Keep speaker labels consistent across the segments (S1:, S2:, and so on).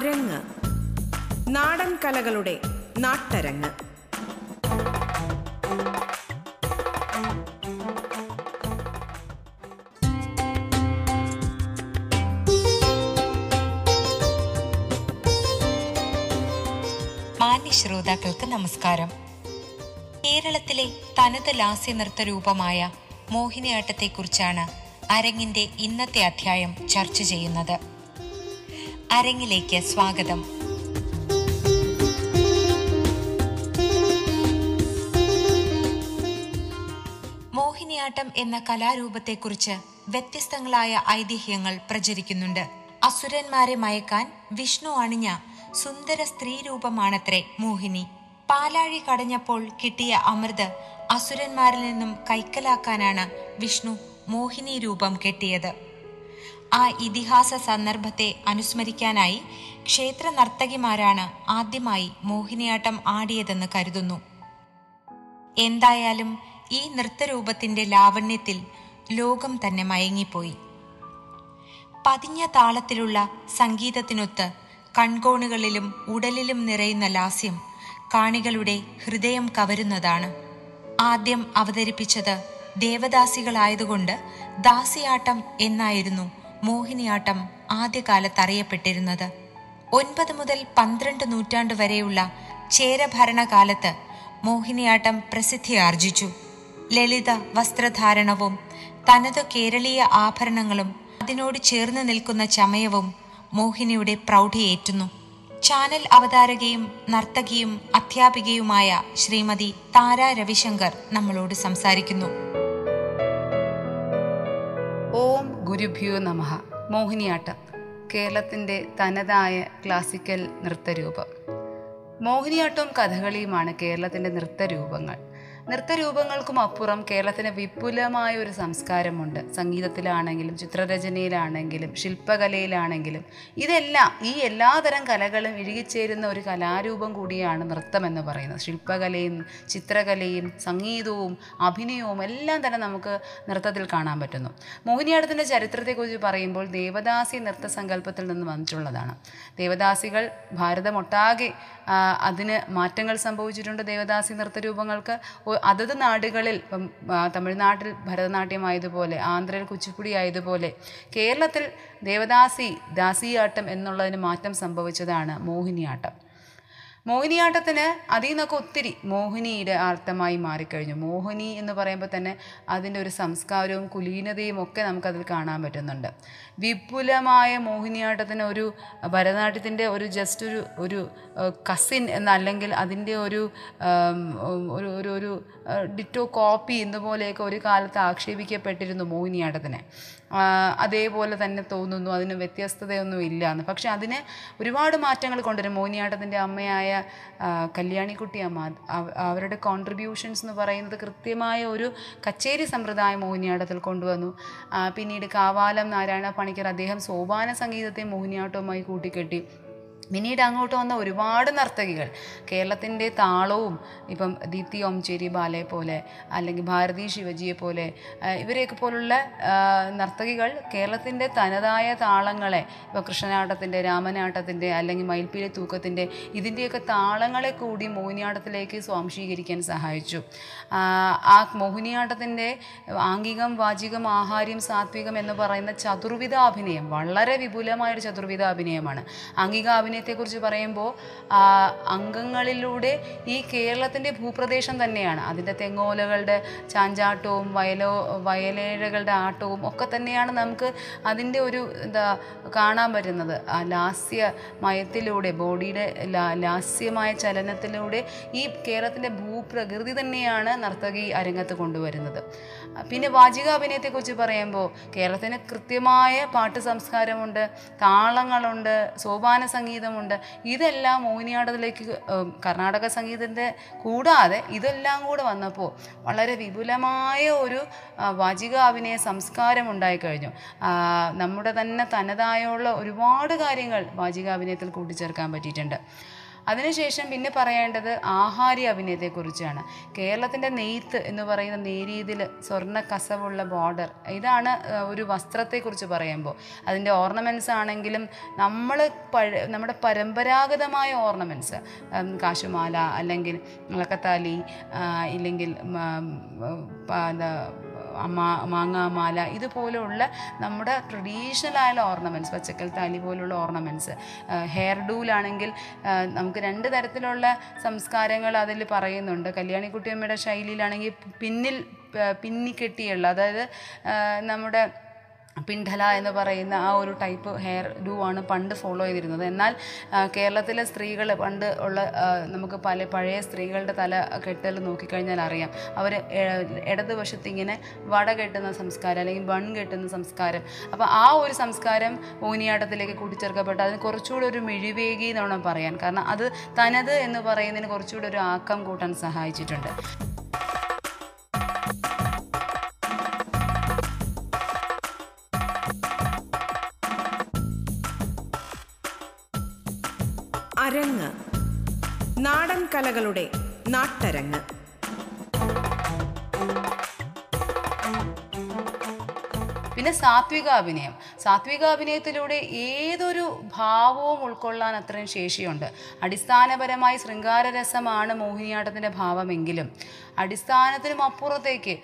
S1: അരങ്ങ് നാടൻ കലകളുടെ നാട്ടരങ്ങ്.
S2: മാന്യ ശ്രോതാക്കൾക്ക് നമസ്കാരം. കേരളത്തിലെ തനത് ലാസ്യ നൃത്ത രൂപമായ മോഹിനിയാട്ടത്തെക്കുറിച്ചാണ് അരങ്ങിന്റെ ഇന്നത്തെ അധ്യായം ചർച്ച ചെയ്യുന്നത്. അരങ്ങിലേക്ക് സ്വാഗതം. മോഹിനിയാട്ടം എന്ന കലാരൂപത്തെക്കുറിച്ച് വ്യത്യസ്തങ്ങളായ ഐതിഹ്യങ്ങൾ പ്രചരിക്കുന്നുണ്ട്. അസുരന്മാരെ മയക്കാൻ വിഷ്ണു അണിഞ്ഞ സുന്ദര സ്ത്രീരൂപമാണത്രേ മോഹിനി. പാലാഴി കടഞ്ഞപ്പോൾ കിട്ടിയ അമൃത് അസുരന്മാരിൽ നിന്നും കൈക്കലാക്കാനാണ് വിഷ്ണു മോഹിനി രൂപം കെട്ടിയത്. ആ ഇതിഹാസ സന്ദർഭത്തെ അനുസ്മരിക്കാനായി ക്ഷേത്ര നർത്തകിമാരാണ് ആദ്യമായി മോഹിനിയാട്ടം ആടിയതെന്ന് കരുതുന്നു. എന്തായാലും ഈ നൃത്തരൂപത്തിന്റെ ലാവണ്യത്തിൽ ലോകം തന്നെ മയങ്ങിപ്പോയി. പതിഞ്ഞ താളത്തിലുള്ള സംഗീതത്തിനൊത്ത് കൺകോണുകളിലും ഉടലിലും നിറയുന്ന ലാസ്യം കാണികളുടെ ഹൃദയം കവരുന്നതാണ്. ആദ്യം അവതരിപ്പിച്ചത് ദേവദാസികളായതുകൊണ്ട് ദാസിയാട്ടം എന്നായിരുന്നു മോഹിനിയാട്ടം ആദ്യകാലത്ത് അറിയപ്പെട്ടിരുന്നത് ഒൻപത് മുതൽ പന്ത്രണ്ട് നൂറ്റാണ്ട് വരെയുള്ള ചേരഭരണകാലത്ത് മോഹിനിയാട്ടം പ്രസിദ്ധി ആർജിച്ചു ലളിത വസ്ത്രധാരണവും തനതു കേരളീയ ആഭരണങ്ങളും അതിനോട് ചേർന്ന് നിൽക്കുന്ന ചമയവും മോഹിനിയുടെ പ്രൗഢിയേറ്റുന്നു. ചാനൽ അവതാരകയും നർത്തകിയും അധ്യാപികയുമായ ശ്രീമതി താര രവിശങ്കർ നമ്മളോട് സംസാരിക്കുന്നു.
S3: ഓം ഗുരുഭ്യോ നമഃ. മോഹിനിയാട്ടം. കേരളത്തിന്റെ തനതായ ക്ലാസിക്കൽ നൃത്തരൂപം. മോഹിനിയാട്ടവും കഥകളിയുമാണ് കേരളത്തിന്റെ നൃത്തരൂപങ്ങൾ. നൃത്തരൂപങ്ങൾക്കും അപ്പുറം കേരളത്തിന് വിപുലമായ ഒരു സംസ്കാരമുണ്ട്. സംഗീതത്തിലാണെങ്കിലും ചിത്രരചനയിലാണെങ്കിലും ശില്പകലയിലാണെങ്കിലും ഇതെല്ലാം ഈ എല്ലാതരം കലകളും ഇഴുകിച്ചേരുന്ന ഒരു കലാരൂപം കൂടിയാണ് നൃത്തം എന്ന് പറയുന്നത്. ശില്പകലയും ചിത്രകലയും സംഗീതവും അഭിനയവും എല്ലാം തന്നെ നമുക്ക് നൃത്തത്തിൽ കാണാൻ പറ്റുന്നു. മോഹിനിയാട്ടത്തിന്റെ ചരിത്രത്തെക്കുറിച്ച് പറയുമ്പോൾ ദേവദാസി നൃത്ത സങ്കല്പത്തിൽ നിന്ന് വന്നിട്ടുള്ളതാണ്. ദേവദാസികൾ ഭാരതമൊട്ടാകെ അതിന് മാറ്റങ്ങൾ സംഭവിച്ചിട്ടുണ്ട് ദേവദാസി നൃത്തരൂപങ്ങൾക്ക്. ഒ- അതത് നാടുകളിൽ ഇപ്പം തമിഴ്നാട്ടിൽ ഭരതനാട്യം ആയതുപോലെ ആന്ധ്രയിൽ കുച്ചിപ്പുടി ആയതുപോലെ കേരളത്തിൽ ദേവദാസി ദാസിയാട്ടം എന്നുള്ളതിന് മാറ്റം സംഭവിച്ചതാണ് മോഹിനിയാട്ടം. മോഹിനിയാട്ടത്തിന് അതിൽ നിന്നൊക്കെ ഒത്തിരി മോഹിനിയുടെ അർത്ഥമായി മാറിക്കഴിഞ്ഞു. മോഹിനി എന്ന് പറയുമ്പോൾ തന്നെ അതിന്റെ ഒരു സംസ്കാരവും കുലീനതയും ഒക്കെ നമുക്കതിൽ കാണാൻ പറ്റുന്നുണ്ട്. വിപുലമായ മോഹിനിയാട്ടത്തിന് ഒരു ഭരതനാട്യത്തിന്റെ ഒരു ജസ്റ്റ് ഒരു ഒരു കസിൻ എന്നല്ലെങ്കിൽ അതിന്റെ ഒരു ഒരു ഒരു ഡിറ്റോ കോപ്പി എന്നുപോലെയൊക്കെ ഒരു കാലത്ത് ആക്ഷേപിക്കപ്പെട്ടിരുന്നു മോഹിനിയാട്ടത്തിന്. അതേപോലെ തന്നെ തോന്നുന്നു. അതിന് വ്യത്യസ്തതയൊന്നും ഇല്ല എന്ന് പക്ഷെ അതിന് ഒരുപാട് മാറ്റങ്ങൾ കൊണ്ടുവരും. മോഹിനിയാട്ടത്തിന്റെ അമ്മയായ കല്യാണിക്കുട്ടി അമ്മ. അവരുടെ കോൺട്രിബ്യൂഷൻസ് എന്ന് പറയുന്നത് കൃത്യമായ ഒരു കച്ചേരി സമ്പ്രദായം മോഹിനിയാട്ടത്തിൽ കൊണ്ടുവന്നു. പിന്നീട് കാവാലം നാരായണ പണിക്കർ അദ്ദേഹം സോപാന സംഗീതത്തെ മോഹിനിയാട്ടവുമായി കൂട്ടിക്കെട്ടി. പിന്നീട് അങ്ങോട്ട് വന്ന ഒരുപാട് നർത്തകികൾ. കേരളത്തിന്റെ താളവും ഇപ്പം ദീപ്തി ഓംചേരി ബാലയെ പോലെ അല്ലെങ്കിൽ ഭാരതി ശിവജിയെ പോലെ ഇവരെയൊക്കെ പോലുള്ള നർത്തകികൾ കേരളത്തിന്റെ തനതായ താളങ്ങളെ ഇപ്പോൾ കൃഷ്ണനാട്ടത്തിന്റെ രാമനാട്ടത്തിന്റെ അല്ലെങ്കിൽ മയിൽപ്പീലി തൂക്കത്തിന്റെ ഇതിന്റെയൊക്കെ താളങ്ങളെ കൂടി മോഹിനിയാട്ടത്തിലേക്ക് സ്വാംശീകരിക്കാൻ സഹായിച്ചു. ആ, മോഹിനിയാട്ടത്തിന്റെ ആംഗികം വാചികം ആഹാര്യം സാത്വികം എന്ന് പറയുന്ന ചതുർവിധ അഭിനയം വളരെ വിപുലമായൊരു ചതുർവിധ അഭിനയമാണ്. ആംഗിക അഭിനയത്തെക്കുറിച്ച് പറയുമ്പോൾ അംഗങ്ങളിലൂടെ ഈ കേരളത്തിന്റെ ഭൂപ്രദേശം തന്നെയാണ്. അതിന്റെ തെങ്ങോലകളുടെ ചാഞ്ചാട്ടവും വയലോ വയലേഴകളുടെ ആട്ടവും ഒക്കെ തന്നെയാണ് നമുക്ക് അതിന്റെ ഒരു എന്താ കാണാൻ പറ്റുന്നത്. ആ ലാസ്യമയത്തിലൂടെ ബോഡിയുടെ ലാസ്യമായ ചലനത്തിലൂടെ ഈ കേരളത്തിന്റെ ഭൂപ്രകൃതി തന്നെയാണ് നർത്തകി അരങ്ങത്ത് കൊണ്ടുവരുന്നത്. പിന്നെ വാചിക അഭിനയത്തെക്കുറിച്ച് പറയുമ്പോൾ കേരളത്തിന് കൃത്യമായ പാട്ട് സംസ്കാരമുണ്ട് താളങ്ങളുണ്ട് സോപാന സംഗീതമുണ്ട്. ഇതെല്ലാം മോഹിനിയാട്ടത്തിലേക്ക് കർണാടക സംഗീതത്തിന്റെ കൂടാതെ ഇതെല്ലാം കൂടെ വന്നപ്പോൾ വളരെ വിപുലമായ ഒരു വാചിക അഭിനയ സംസ്കാരം ഉണ്ടായിക്കഴിഞ്ഞു കഴിഞ്ഞു. നമ്മുടെ തന്നെ തനതായുള്ള ഒരുപാട് കാര്യങ്ങൾ വാചിക അഭിനയത്തിൽ കൂട്ടിച്ചേർക്കാൻ പറ്റിയിട്ടുണ്ട്. അതിനുശേഷം പിന്നെ പറയേണ്ടത് ആഹാരി അഭിനയത്തെക്കുറിച്ചാണ്. കേരളത്തിന്റെ നെയ്ത്ത് എന്ന് പറയുന്ന നേരീതിൽ സ്വർണ കസവുള്ള ബോർഡർ ഇതാണ് ഒരു വസ്ത്രത്തെക്കുറിച്ച് പറയുമ്പോൾ. അതിന്റെ ഓർണമെന്റ്സ് ആണെങ്കിലും നമ്മൾ നമ്മുടെ പരമ്പരാഗതമായ ഓർണമെന്റ്സ് കാശുമാല അല്ലെങ്കിൽ മുളക്കത്താലി ഇല്ലെങ്കിൽ എന്താ മാങ്ങാമാല ഇതുപോലെയുള്ള നമ്മുടെ ട്രഡീഷണൽ ആയുള്ള ഓർണമെന്റ്സ് പച്ചക്കൽ താലി പോലുള്ള ഓർണമെന്റ്സ് ഹെയർ ഡൂലാണെങ്കിൽ നമുക്ക് രണ്ട് തരത്തിലുള്ള സംസ്കാരങ്ങൾ അതിൽ പറയുന്നുണ്ട്. കല്യാണിക്കുട്ടിയമ്മയുടെ ശൈലിയിലാണെങ്കിൽ പിന്നിൽ പിന്നിക്കെട്ടിയുള്ള അതായത് നമ്മുടെ പിണ്ഡല എന്ന് പറയുന്ന ആ ഒരു ടൈപ്പ് ഹെയർ ഡൂ ആണ് പണ്ട് ഫോളോ ചെയ്തിരുന്നത്. എന്നാൽ കേരളത്തിലെ സ്ത്രീകൾ പണ്ട് ഉള്ള നമുക്ക് പല പഴയ സ്ത്രീകളുടെ തല കെട്ടൽ നോക്കിക്കഴിഞ്ഞാൽ അറിയാം. അവർ ഇടതുവശത്ത് ഇങ്ങനെ വട കെട്ടുന്ന സംസ്കാരം അല്ലെങ്കിൽ ബൺ കെട്ടുന്ന സംസ്കാരം. അപ്പോൾ ആ ഒരു സംസ്കാരം ഊനിയാട്ടത്തിലേക്ക് കൂട്ടിച്ചേർക്കപ്പെട്ട്. അതിന് കുറച്ചുകൂടി ഒരു മിഴിവേകി എന്നാണ് പറയാൻ. കാരണം അത് തനത് എന്ന് പറയുന്നതിന് കുറച്ചുകൂടി ഒരു ആക്കം കൂട്ടാൻ സഹായിച്ചിട്ടുണ്ട്.
S1: കലകളുടെ നാട്ടരങ്ങ്.
S3: പിന്നെ സാത്വിക അഭിനയം. സാത്വിക അഭിനയത്തിലൂടെ ഏതൊരു ഭാവവും ഉൾക്കൊള്ളാൻ അത്രയും ശേഷിയുണ്ട്. അടിസ്ഥാനപരമായി ശൃംഗാരരസമാണ് മോഹിനിയാട്ടത്തിന്റെ ഭാവമെങ്കിലും. അടിസ്ഥാനത്തിനും അപ്പുറത്തേക്ക്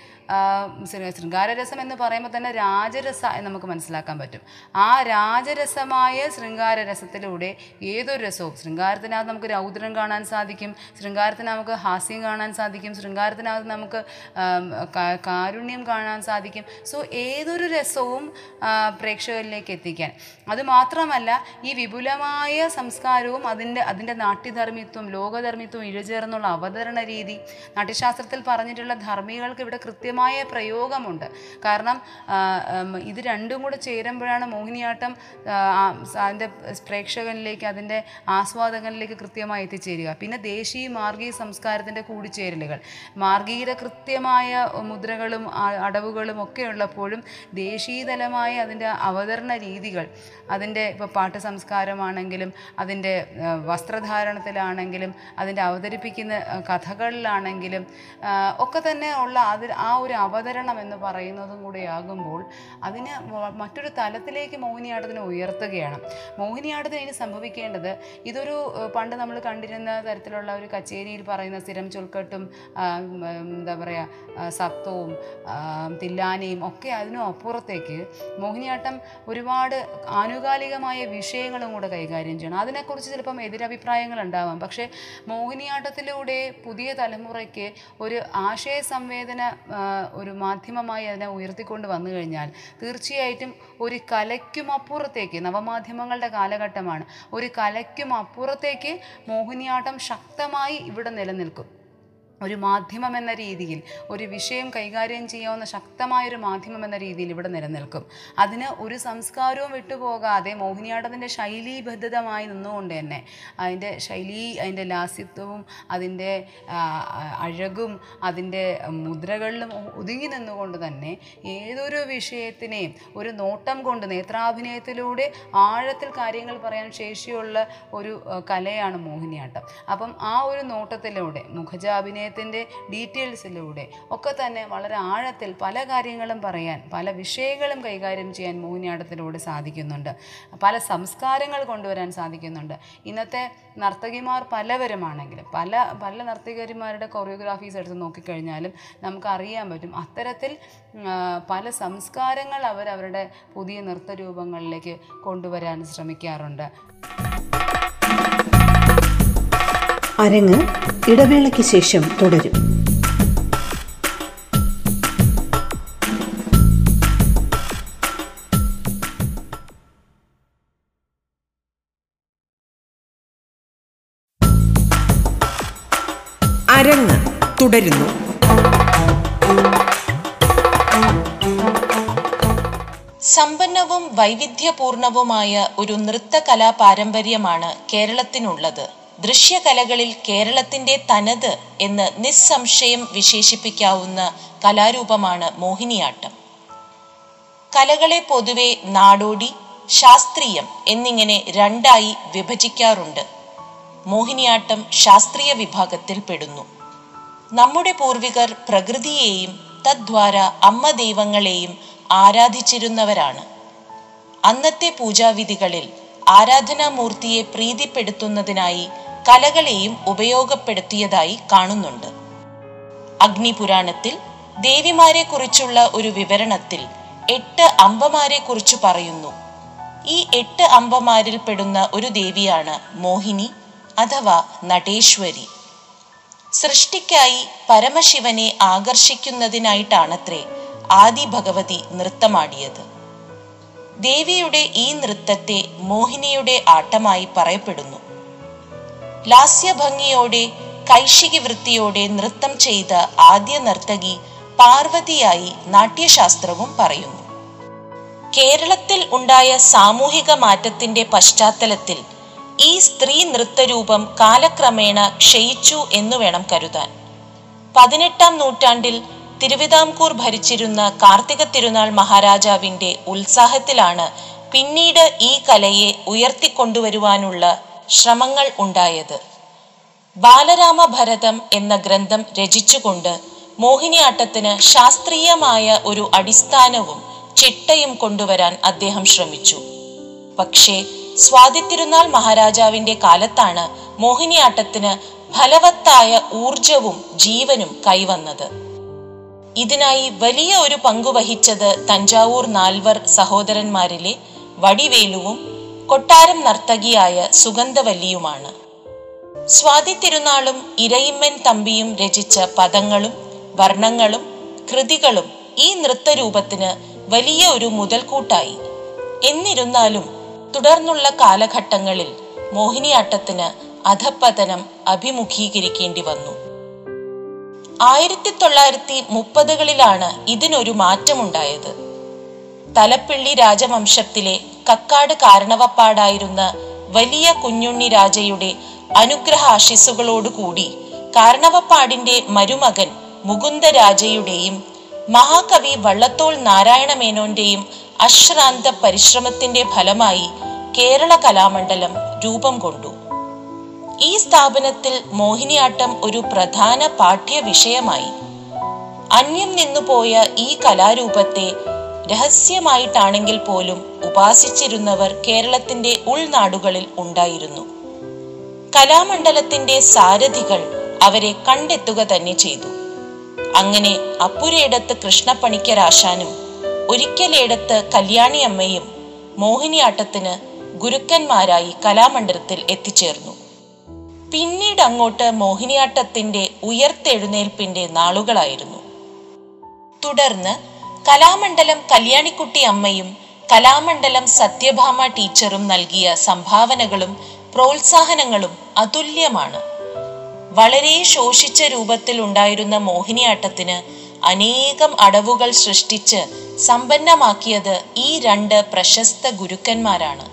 S3: ശൃംഗാരരസം എന്ന് പറയുമ്പോൾ തന്നെ രാജരസ എന്ന് നമുക്ക് മനസ്സിലാക്കാൻ പറ്റും. ആ രാജരസമായ ശൃംഗാരരസത്തിലൂടെ ഏതൊരു രസവും ശൃംഗാരത്തിനകത്ത് നമുക്ക് രൗദ്രം കാണാൻ സാധിക്കും ശൃംഗാരത്തിന് നമുക്ക് ഹാസ്യം കാണാൻ സാധിക്കും ശൃംഗാരത്തിനകത്ത് നമുക്ക് കാരുണ്യം കാണാൻ സാധിക്കും. സോ ഏതൊരു രസവും പ്രേക്ഷകരിലേക്ക് എത്തിക്കാൻ. അതുമാത്രമല്ല ഈ വിപുലമായ സംസ്കാരവും അതിന്റെ അതിന്റെ നാട്യധർമ്മിത്വം ലോകധർമ്മിത്വം ഇഴചേർന്നുള്ള അവതരണ രീതി നാട്യശാസ്ത്രത്തിൽ പറഞ്ഞിട്ടുള്ള ധർമ്മികൾക്ക് ഇവിടെ കൃത്യമായ പ്രയോഗമുണ്ട്. കാരണം ഇത് രണ്ടും കൂടെ ചേരുമ്പോഴാണ് മോഹിനിയാട്ടം അതിന്റെ പ്രേക്ഷകനിലേക്ക് അതിന്റെ ആസ്വാദകനിലേക്ക് കൃത്യമായി എത്തിച്ചേരുക. പിന്നെ ദേശീയ മാർഗീയ സംസ്കാരത്തിന്റെ കൂടിച്ചേരലുകൾ. മാർഗീയത കൃത്യമായ മുദ്രകളും അടവുകളും ഒക്കെ ഉള്ളപ്പോഴും ദേശീയതലമായ അതിന്റെ അവതരണ രീതികൾ അതിന്റെ ഇപ്പോൾ പാട്ട് സംസ്കാരമാണെങ്കിലും അതിന്റെ വസ്ത്രധാരണത്തിലാണെങ്കിലും അതിന്റെ അവതരിപ്പിക്കുന്ന കഥകളിലാണെങ്കിലും ഒക്കെ തന്നെ ഉള്ള അത് ആ ഒരു അവതരണം എന്ന് പറയുന്നതും കൂടെ ആകുമ്പോൾ അതിന് മറ്റൊരു തലത്തിലേക്ക് മോഹിനിയാട്ടത്തിനെ ഉയർത്തുകയാണ്. മോഹിനിയാട്ടത്തിന് ഇനി സംഭവിക്കേണ്ടത് ഇതൊരു പണ്ട് നമ്മൾ കണ്ടിരുന്ന തരത്തിലുള്ള ഒരു കച്ചേരിയിൽ പറയുന്ന സ്ഥിരം ചുൽക്കെട്ടും എന്താ പറയുക സത്വവും തില്ലാനയും ഒക്കെ അതിനും അപ്പുറത്തേക്ക് മോഹിനിയാട്ടം ഒരുപാട് ആനുകാലികമായ വിഷയങ്ങളും കൂടെ കൈകാര്യം ചെയ്യണം. അതിനെക്കുറിച്ച് ചിലപ്പം എതിരഭിപ്രായങ്ങൾ ഉണ്ടാവാം. പക്ഷേ മോഹിനിയാട്ടത്തിലൂടെ പുതിയ തലമുറയ്ക്ക് ഒരു ആശയ സംവേദന ഒരു മാധ്യമമായി അതിനെ ഉയർത്തിക്കൊണ്ട് വന്നു കഴിഞ്ഞാൽ തീർച്ചയായിട്ടും ഒരു കലയ്ക്കും അപ്പുറത്തേക്ക് നവമാധ്യമങ്ങളുടെ കാലഘട്ടമാണ് ഒരു കലയ്ക്കും അപ്പുറത്തേക്ക് മോഹിനിയാട്ടം ശക്തമായി ഇവിടെ നിലനിൽക്കും. ഒരു മാധ്യമം എന്ന രീതിയിൽ ഒരു വിഷയം കൈകാര്യം ചെയ്യാവുന്ന ശക്തമായൊരു മാധ്യമം എന്ന രീതിയിൽ ഇവിടെ നിലനിൽക്കും. അതിന് ഒരു സംസ്കാരവും വിട്ടുപോകാതെ മോഹിനിയാട്ടത്തിന്റെ ശൈലീബദ്ധതമായി നിന്നുകൊണ്ട് തന്നെ അതിന്റെ ശൈലി അതിന്റെ ലാസ്യത്വവും അതിന്റെ അഴകും അതിന്റെ മുദ്രകളിലും ഒതുങ്ങി നിന്നുകൊണ്ട് തന്നെ ഏതൊരു വിഷയത്തിനെയും ഒരു നോട്ടം കൊണ്ട് നേത്രാഭിനയത്തിലൂടെ ആഴത്തിൽ കാര്യങ്ങൾ പറയാൻ ശേഷിയുള്ള ഒരു കലയാണ് മോഹിനിയാട്ടം. അപ്പം ആ ഒരു നോട്ടത്തിലൂടെ മുഖജാഭിനയത്തിന്റെ ഡീറ്റെയിൽസിലൂടെ ഒക്കെ തന്നെ വളരെ ആഴത്തിൽ പല കാര്യങ്ങളും പറയാൻ പല വിഷയങ്ങളും കൈകാര്യം ചെയ്യാൻ മോഹിനിയാട്ടത്തിലൂടെ സാധിക്കുന്നുണ്ട്. പല സംസ്കാരങ്ങൾ കൊണ്ടുവരാൻ സാധിക്കുന്നുണ്ട്. ഇന്നത്തെ നർത്തകിമാർ പലവരുമാണെങ്കിലും പല പല നർത്തകന്മാരുടെ കൊറിയോഗ്രാഫീസ് എടുത്ത് നോക്കിക്കഴിഞ്ഞാലും നമുക്കറിയാൻ പറ്റും അത്തരത്തിൽ പല സംസ്കാരങ്ങൾ അവരവരുടെ പുതിയ നൃത്തരൂപങ്ങളിലേക്ക് കൊണ്ടുവരാൻ ശ്രമിക്കാറുണ്ട്.
S4: അരങ്ങ് ഇടവേളയ്ക്ക് ശേഷം തുടരും.
S1: അരങ്ങ് തുടരുന്നു.
S5: സമ്പന്നവും വൈവിധ്യപൂർണവുമായ ഒരു നൃത്ത പാരമ്പര്യമാണ് കേരളത്തിനുള്ളത്. ദൃശ്യകലകളിൽ കേരളത്തിന്റെ തനത് എന്ന് നിസ്സംശയം വിശേഷിപ്പിക്കാവുന്ന കലാരൂപമാണ് മോഹിനിയാട്ടം. കലകളെ പൊതുവെ നാടോടി ശാസ്ത്രീയം എന്നിങ്ങനെ രണ്ടായി വിഭജിക്കാറുണ്ട്. മോഹിനിയാട്ടം ശാസ്ത്രീയ വിഭാഗത്തിൽ പെടുന്നു. നമ്മുടെ പൂർവികർ പ്രകൃതിയെയും തദ്വാര അമ്മ ദൈവങ്ങളെയും ആരാധിച്ചിരുന്നവരാണ്. അന്നത്തെ പൂജാവിധികളിൽ ആരാധനാമൂർത്തിയെ പ്രീതിപ്പെടുത്തുന്നതിനായി കലകളെയും ഉപയോഗപ്പെടുത്തിയതായി കാണുന്നുണ്ട്. അഗ്നിപുരാണത്തിൽ ദേവിമാരെ കുറിച്ചുള്ള ഒരു വിവരണത്തിൽ എട്ട് അമ്പമാരെ കുറിച്ച് പറയുന്നു. ഈ എട്ട് അമ്പമാരിൽ പെടുന്ന ഒരു ദേവിയാണ് മോഹിനി അഥവാ നടേശ്വരി. സൃഷ്ടിക്കായി പരമശിവനെ ആകർഷിക്കുന്നതിനായിട്ടാണത്രേ ആദി ഭഗവതി നൃത്തമാടിയത്. ദേവിയുടെ ഈ നൃത്തത്തെ മോഹിനിയുടെ ആട്ടമായി പറയപ്പെടുന്നു. ലാസ്യഭംഗിയോടെ കൈശിക വൃത്തിയോടെ നൃത്തം ചെയ്ത ആദ്യ നർത്തകി പാർവതിയായി നാട്യശാസ്ത്രവും പറയുന്നു. കേരളത്തിൽ ഉണ്ടായ സാമൂഹിക മാറ്റത്തിന്റെ പശ്ചാത്തലത്തിൽ ഈ സ്ത്രീ നൃത്തരൂപം കാലക്രമേണ ക്ഷയിച്ചു എന്ന് വേണം കരുതാൻ. പതിനെട്ടാം നൂറ്റാണ്ടിൽ തിരുവിതാംകൂർ ഭരിച്ചിരുന്ന കാർത്തിക തിരുനാൾ മഹാരാജാവിന്റെ ഉത്സാഹത്തിലാണ് പിന്നീട് ഈ കലയെ ഉയർത്തിക്കൊണ്ടുവരുവാനുള്ള ശ്രമങ്ങൾ ഉണ്ടായത്. ബാലരാമ ഭരതം എന്ന ഗ്രന്ഥം രചിച്ചുകൊണ്ട് മോഹിനിയാട്ടത്തിന് ശാസ്ത്രീയമായ ഒരു അടിസ്ഥാനവും ചിട്ടയും കൊണ്ടുവരാൻ അദ്ദേഹം ശ്രമിച്ചു. പക്ഷേ സ്വാതിത്തിരുനാൾ മഹാരാജാവിന്റെ കാലത്താണ് മോഹിനിയാട്ടത്തിന് ഫലവത്തായ ഊർജവും ജീവനും കൈവന്നത്. ഇതിനായി വലിയ ഒരു പങ്കുവഹിച്ചത് തഞ്ചാവൂർ നാൽവർ സഹോദരന്മാരിലെ വടിവേലുവും കൊട്ടാരം നർത്തകിയായ സുഗന്ധവല്ലിയുമാണ്. സ്വാതി തിരുനാളും ഇരയിമ്മൻ തമ്പിയും രചിച്ച പദങ്ങളും വർണങ്ങളും കൃതികളും ഈ നൃത്തരൂപത്തിന് വലിയ ഒരു മുതൽക്കൂട്ടായി. എന്നിരുന്നാലും തുടർന്നുള്ള കാലഘട്ടങ്ങളിൽ മോഹിനിയാട്ടത്തിന് അധപ്പതനം അഭിമുഖീകരിക്കേണ്ടി വന്നു. ആയിരത്തി തൊള്ളായിരത്തി മുപ്പതുകളിലാണ് ഇതിനൊരു മാറ്റമുണ്ടായത്. തലപ്പിള്ളി രാജവംശത്തിലെ കക്കാട് കാരണവപ്പാടായിരുന്ന വലിയ കുഞ്ഞുണ്ണി രാജയുടെ അനുഗ്രഹാശിസുകളോടുകൂടി കാരണവപ്പാടിന്റെ മരുമകൻ മുകുന്ദരാജയുടെയും മഹാകവി വള്ളത്തോൾ നാരായണ മേനോന്റെയും അശ്രാന്ത പരിശ്രമത്തിന്റെ ഫലമായി കേരള കലാമണ്ഡലം രൂപം കൊണ്ടു. ഈ സ്ഥാപനത്തിൽ മോഹിനിയാട്ടം ഒരു പ്രധാന പാഠ്യ വിഷയമായി അന്യം നിന്നുപോയ ഈ കലാരൂപത്തെ രഹസ്യമായിട്ടാണെങ്കിൽ പോലും ഉപാസിച്ചിരുന്നവർ കേരളത്തിന്റെ ഉൾനാടുകളിൽ ഉണ്ടായിരുന്നു. കലാമണ്ഡലത്തിന്റെ സാരഥികൾ അവരെ കണ്ടെത്തുക തന്നെ ചെയ്തു. അങ്ങനെ അപ്പുരയിടത്ത് കൃഷ്ണപ്പണിക്കരാശാനും ഒരിക്കലേടത്ത് കല്യാണിയമ്മയും മോഹിനിയാട്ടത്തിന് ഗുരുക്കന്മാരായി കലാമണ്ഡലത്തിൽ എത്തിച്ചേർന്നു. പിന്നീട് അങ്ങോട്ട് മോഹിനിയാട്ടത്തിന്റെ ഉയർത്തെഴുന്നേൽപ്പിന്റെ നാളുകളായിരുന്നു. തുടർന്ന് കലാമണ്ഡലം കല്യാണിക്കുട്ടി അമ്മയും കലാമണ്ഡലം സത്യഭാമ ടീച്ചറും നൽകിയ സംഭാവനകളും പ്രോത്സാഹനങ്ങളും അതുല്യമാണ്. വളരെ ശോഷിച്ച രൂപത്തിൽ ഉണ്ടായിരുന്ന മോഹിനിയാട്ടത്തിന് അനേകം അടവുകൾ സൃഷ്ടിച്ച് സമ്പന്നമാക്കിയത് ഈ രണ്ട് പ്രശസ്ത ഗുരുക്കന്മാരാണ്.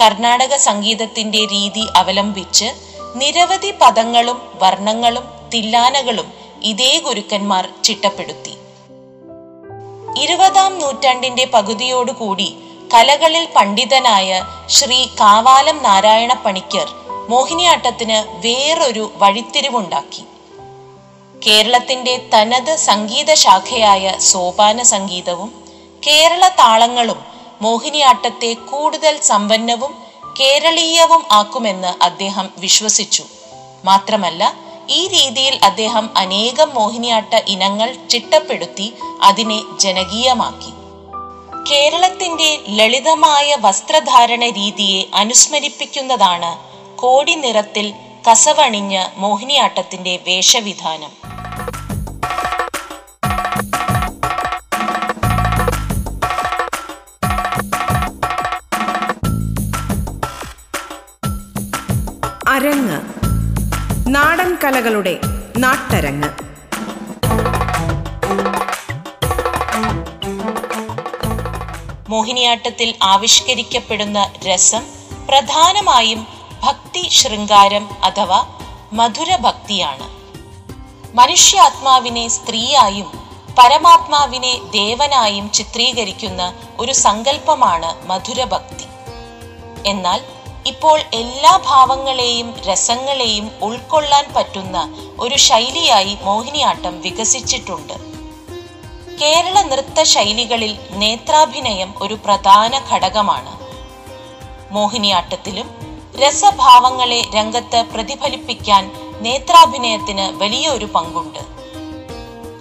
S5: കർണാടക സംഗീതത്തിന്റെ രീതി അവലംബിച്ച് നിരവധി പദങ്ങളും വർണങ്ങളും തില്ലാനകളും ഇതേ ഗുരുക്കന്മാർ ചിട്ടപ്പെടുത്തി. ഇരുപതാം നൂറ്റാണ്ടിന്റെ പകുതിയോടുകൂടി കലകളിൽ പണ്ഡിതനായ ശ്രീ കാവാലം നാരായണ പണിക്കർ മോഹിനിയാട്ടത്തിന് വേറൊരു വഴിത്തിരിവുണ്ടാക്കി. കേരളത്തിന്റെ തനത് സംഗീത ശാഖയായ സോപാന സംഗീതവും കേരള താളങ്ങളും മോഹിനിയാട്ടത്തെ കൂടുതൽ സമ്പന്നവും കേരളീയവും ആക്കുമെന്ന് അദ്ദേഹം വിശ്വസിച്ചു. മാത്രമല്ല ഈ രീതിയിൽ അദ്ദേഹം അനേകം മോഹിനിയാട്ട ഇനങ്ങൾ ചിട്ടപ്പെടുത്തി അതിനെ ജനകീയമാക്കി. കേരളത്തിന്റെ ലളിതമായ വസ്ത്രധാരണ രീതിയെ അനുസ്മരിപ്പിക്കുന്നതാണ് കോടി നിറത്തിൽ കസവണിഞ്ഞ മോഹിനിയാട്ടത്തിന്റെ വേഷവിധാനം.
S1: അരങ്ങ് കലകളുടെ നാട്ടരങ്ങ്.
S5: മോഹിനിയാട്ടത്തിൽ ആവിഷ്കരിക്കപ്പെടുന്ന രസം പ്രധാനമായും ഭക്തി ശൃംഗാരം അഥവാ മധുര ഭക്തിയാണ്. മനുഷ്യാത്മാവിനെ സ്ത്രീയായും പരമാത്മാവിനെ ദേവനായും ചിത്രീകരിക്കുന്ന ഒരു സങ്കല്പമാണ് മധുരഭക്തി എന്നാൽ ഇപ്പോൾ എല്ലാ ഭാവങ്ങളെയും രസങ്ങളെയും ഉൾക്കൊള്ളാൻ പറ്റുന്ന ഒരു ശൈലിയായി മോഹിനിയാട്ടം വികസിച്ചിട്ടുണ്ട്. കേരള നൃത്ത ശൈലികളിൽ നേത്രാഭിനയം ഒരു പ്രധാന ഘടകമാണ്. മോഹിനിയാട്ടത്തിലും രസഭാവങ്ങളെ രംഗത്ത് പ്രതിഫലിപ്പിക്കാൻ നേത്രാഭിനയത്തിന് വലിയൊരു പങ്കുണ്ട്.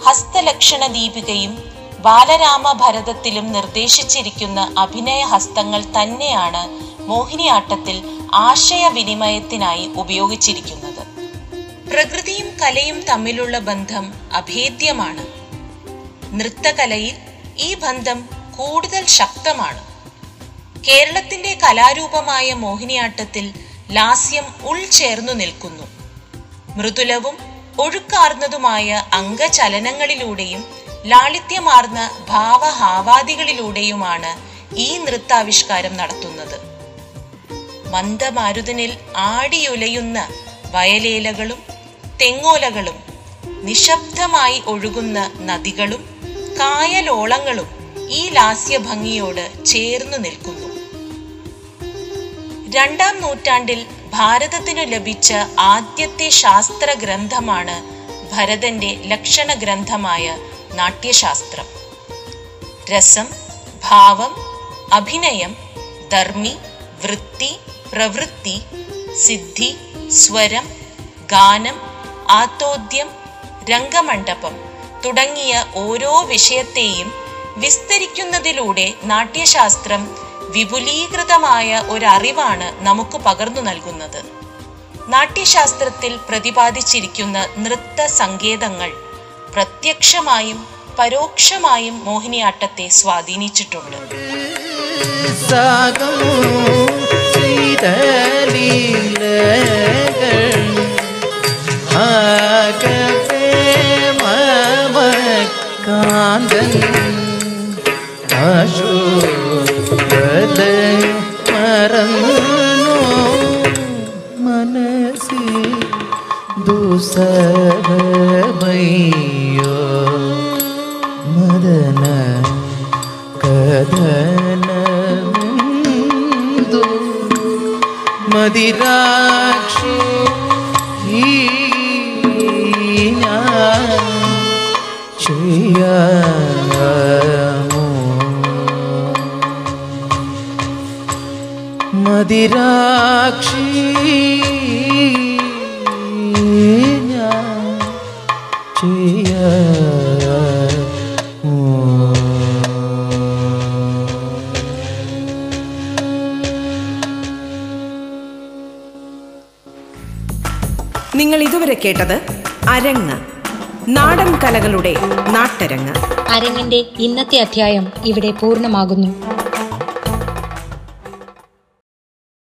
S5: ഹസ്തലക്ഷണ ദീപികയും ബാലരാമ ഭരതത്തിലും നിർദ്ദേശിച്ചിരിക്കുന്ന അഭിനയ ഹസ്തങ്ങൾ തന്നെയാണ് മോഹിനിയാട്ടത്തിൽ ആശയവിനിമയത്തിനായി ഉപയോഗിച്ചിരിക്കുന്നത്. പ്രകൃതിയും കലയും തമ്മിലുള്ള ബന്ധം അഭേദ്യമാണ്. നൃത്തകലയിൽ ഈ ബന്ധം കൂടുതൽ ശക്തമാണ്. കേരളത്തിന്റെ കലാരൂപമായ മോഹിനിയാട്ടത്തിൽ ലാസ്യം ഉൾചേർന്നു നിൽക്കുന്നു. മൃദുലവും ഒഴുക്കാർന്നതുമായ അംഗചലനങ്ങളിലൂടെയും ലാളിത്യമാർന്ന ഭാവഹാവാദികളിലൂടെയുമാണ് ഈ നൃത്താവിഷ്കാരം നടത്തുന്നത്. മന്ദമാരുതനിൽ ആടിയുലയുന്ന വയലേലകളും തെങ്ങോലകളും നിശബ്ദമായി ഒഴുകുന്ന നദികളും കായലോളങ്ങളും ഈ ലാസ്യഭംഗിയോട് ചേർന്നു നിൽക്കുന്നു. രണ്ടാം നൂറ്റാണ്ടിൽ ഭാരതത്തിനു ലഭിച്ച ആദ്യത്തെ ശാസ്ത്ര ഗ്രന്ഥമാണ് ഭരതന്റെ ലക്ഷണ ഗ്രന്ഥമായ നാട്യശാസ്ത്രം. രസം ഭാവം അഭിനയം ധർമ്മി വൃത്തി പ്രവൃത്തി സിദ്ധി സ്വരം ഗാനം ആത്തോദ്യം രംഗമണ്ഡപം തുടങ്ങിയ ഓരോ വിഷയത്തെയും വിസ്തരിക്കുന്നതിലൂടെ നാട്യശാസ്ത്രം വിപുലീകൃതമായ ഒരറിവാണ് നമുക്ക് പകർന്നു നൽകുന്നത്. നാട്യശാസ്ത്രത്തിൽ പ്രതിപാദിച്ചിരിക്കുന്ന നൃത്ത സങ്കേതങ്ങൾ പ്രത്യക്ഷമായും പരോക്ഷമായും മോഹിനിയാട്ടത്തെ സ്വാധീനിച്ചിട്ടുണ്ട്.
S6: तलील कर। हाँ, മതിരാക്ഷി ഞാൻ
S1: നിങ്ങൾ ഇതുവരെ കേട്ടത് അരങ്ങ് നാടൻ കലകളുടെ നാട്ടരങ്ങ്.
S7: അരങ്ങിന്റെ ഇന്നത്തെ അധ്യായം ഇവിടെ പൂർണമാകുന്നു.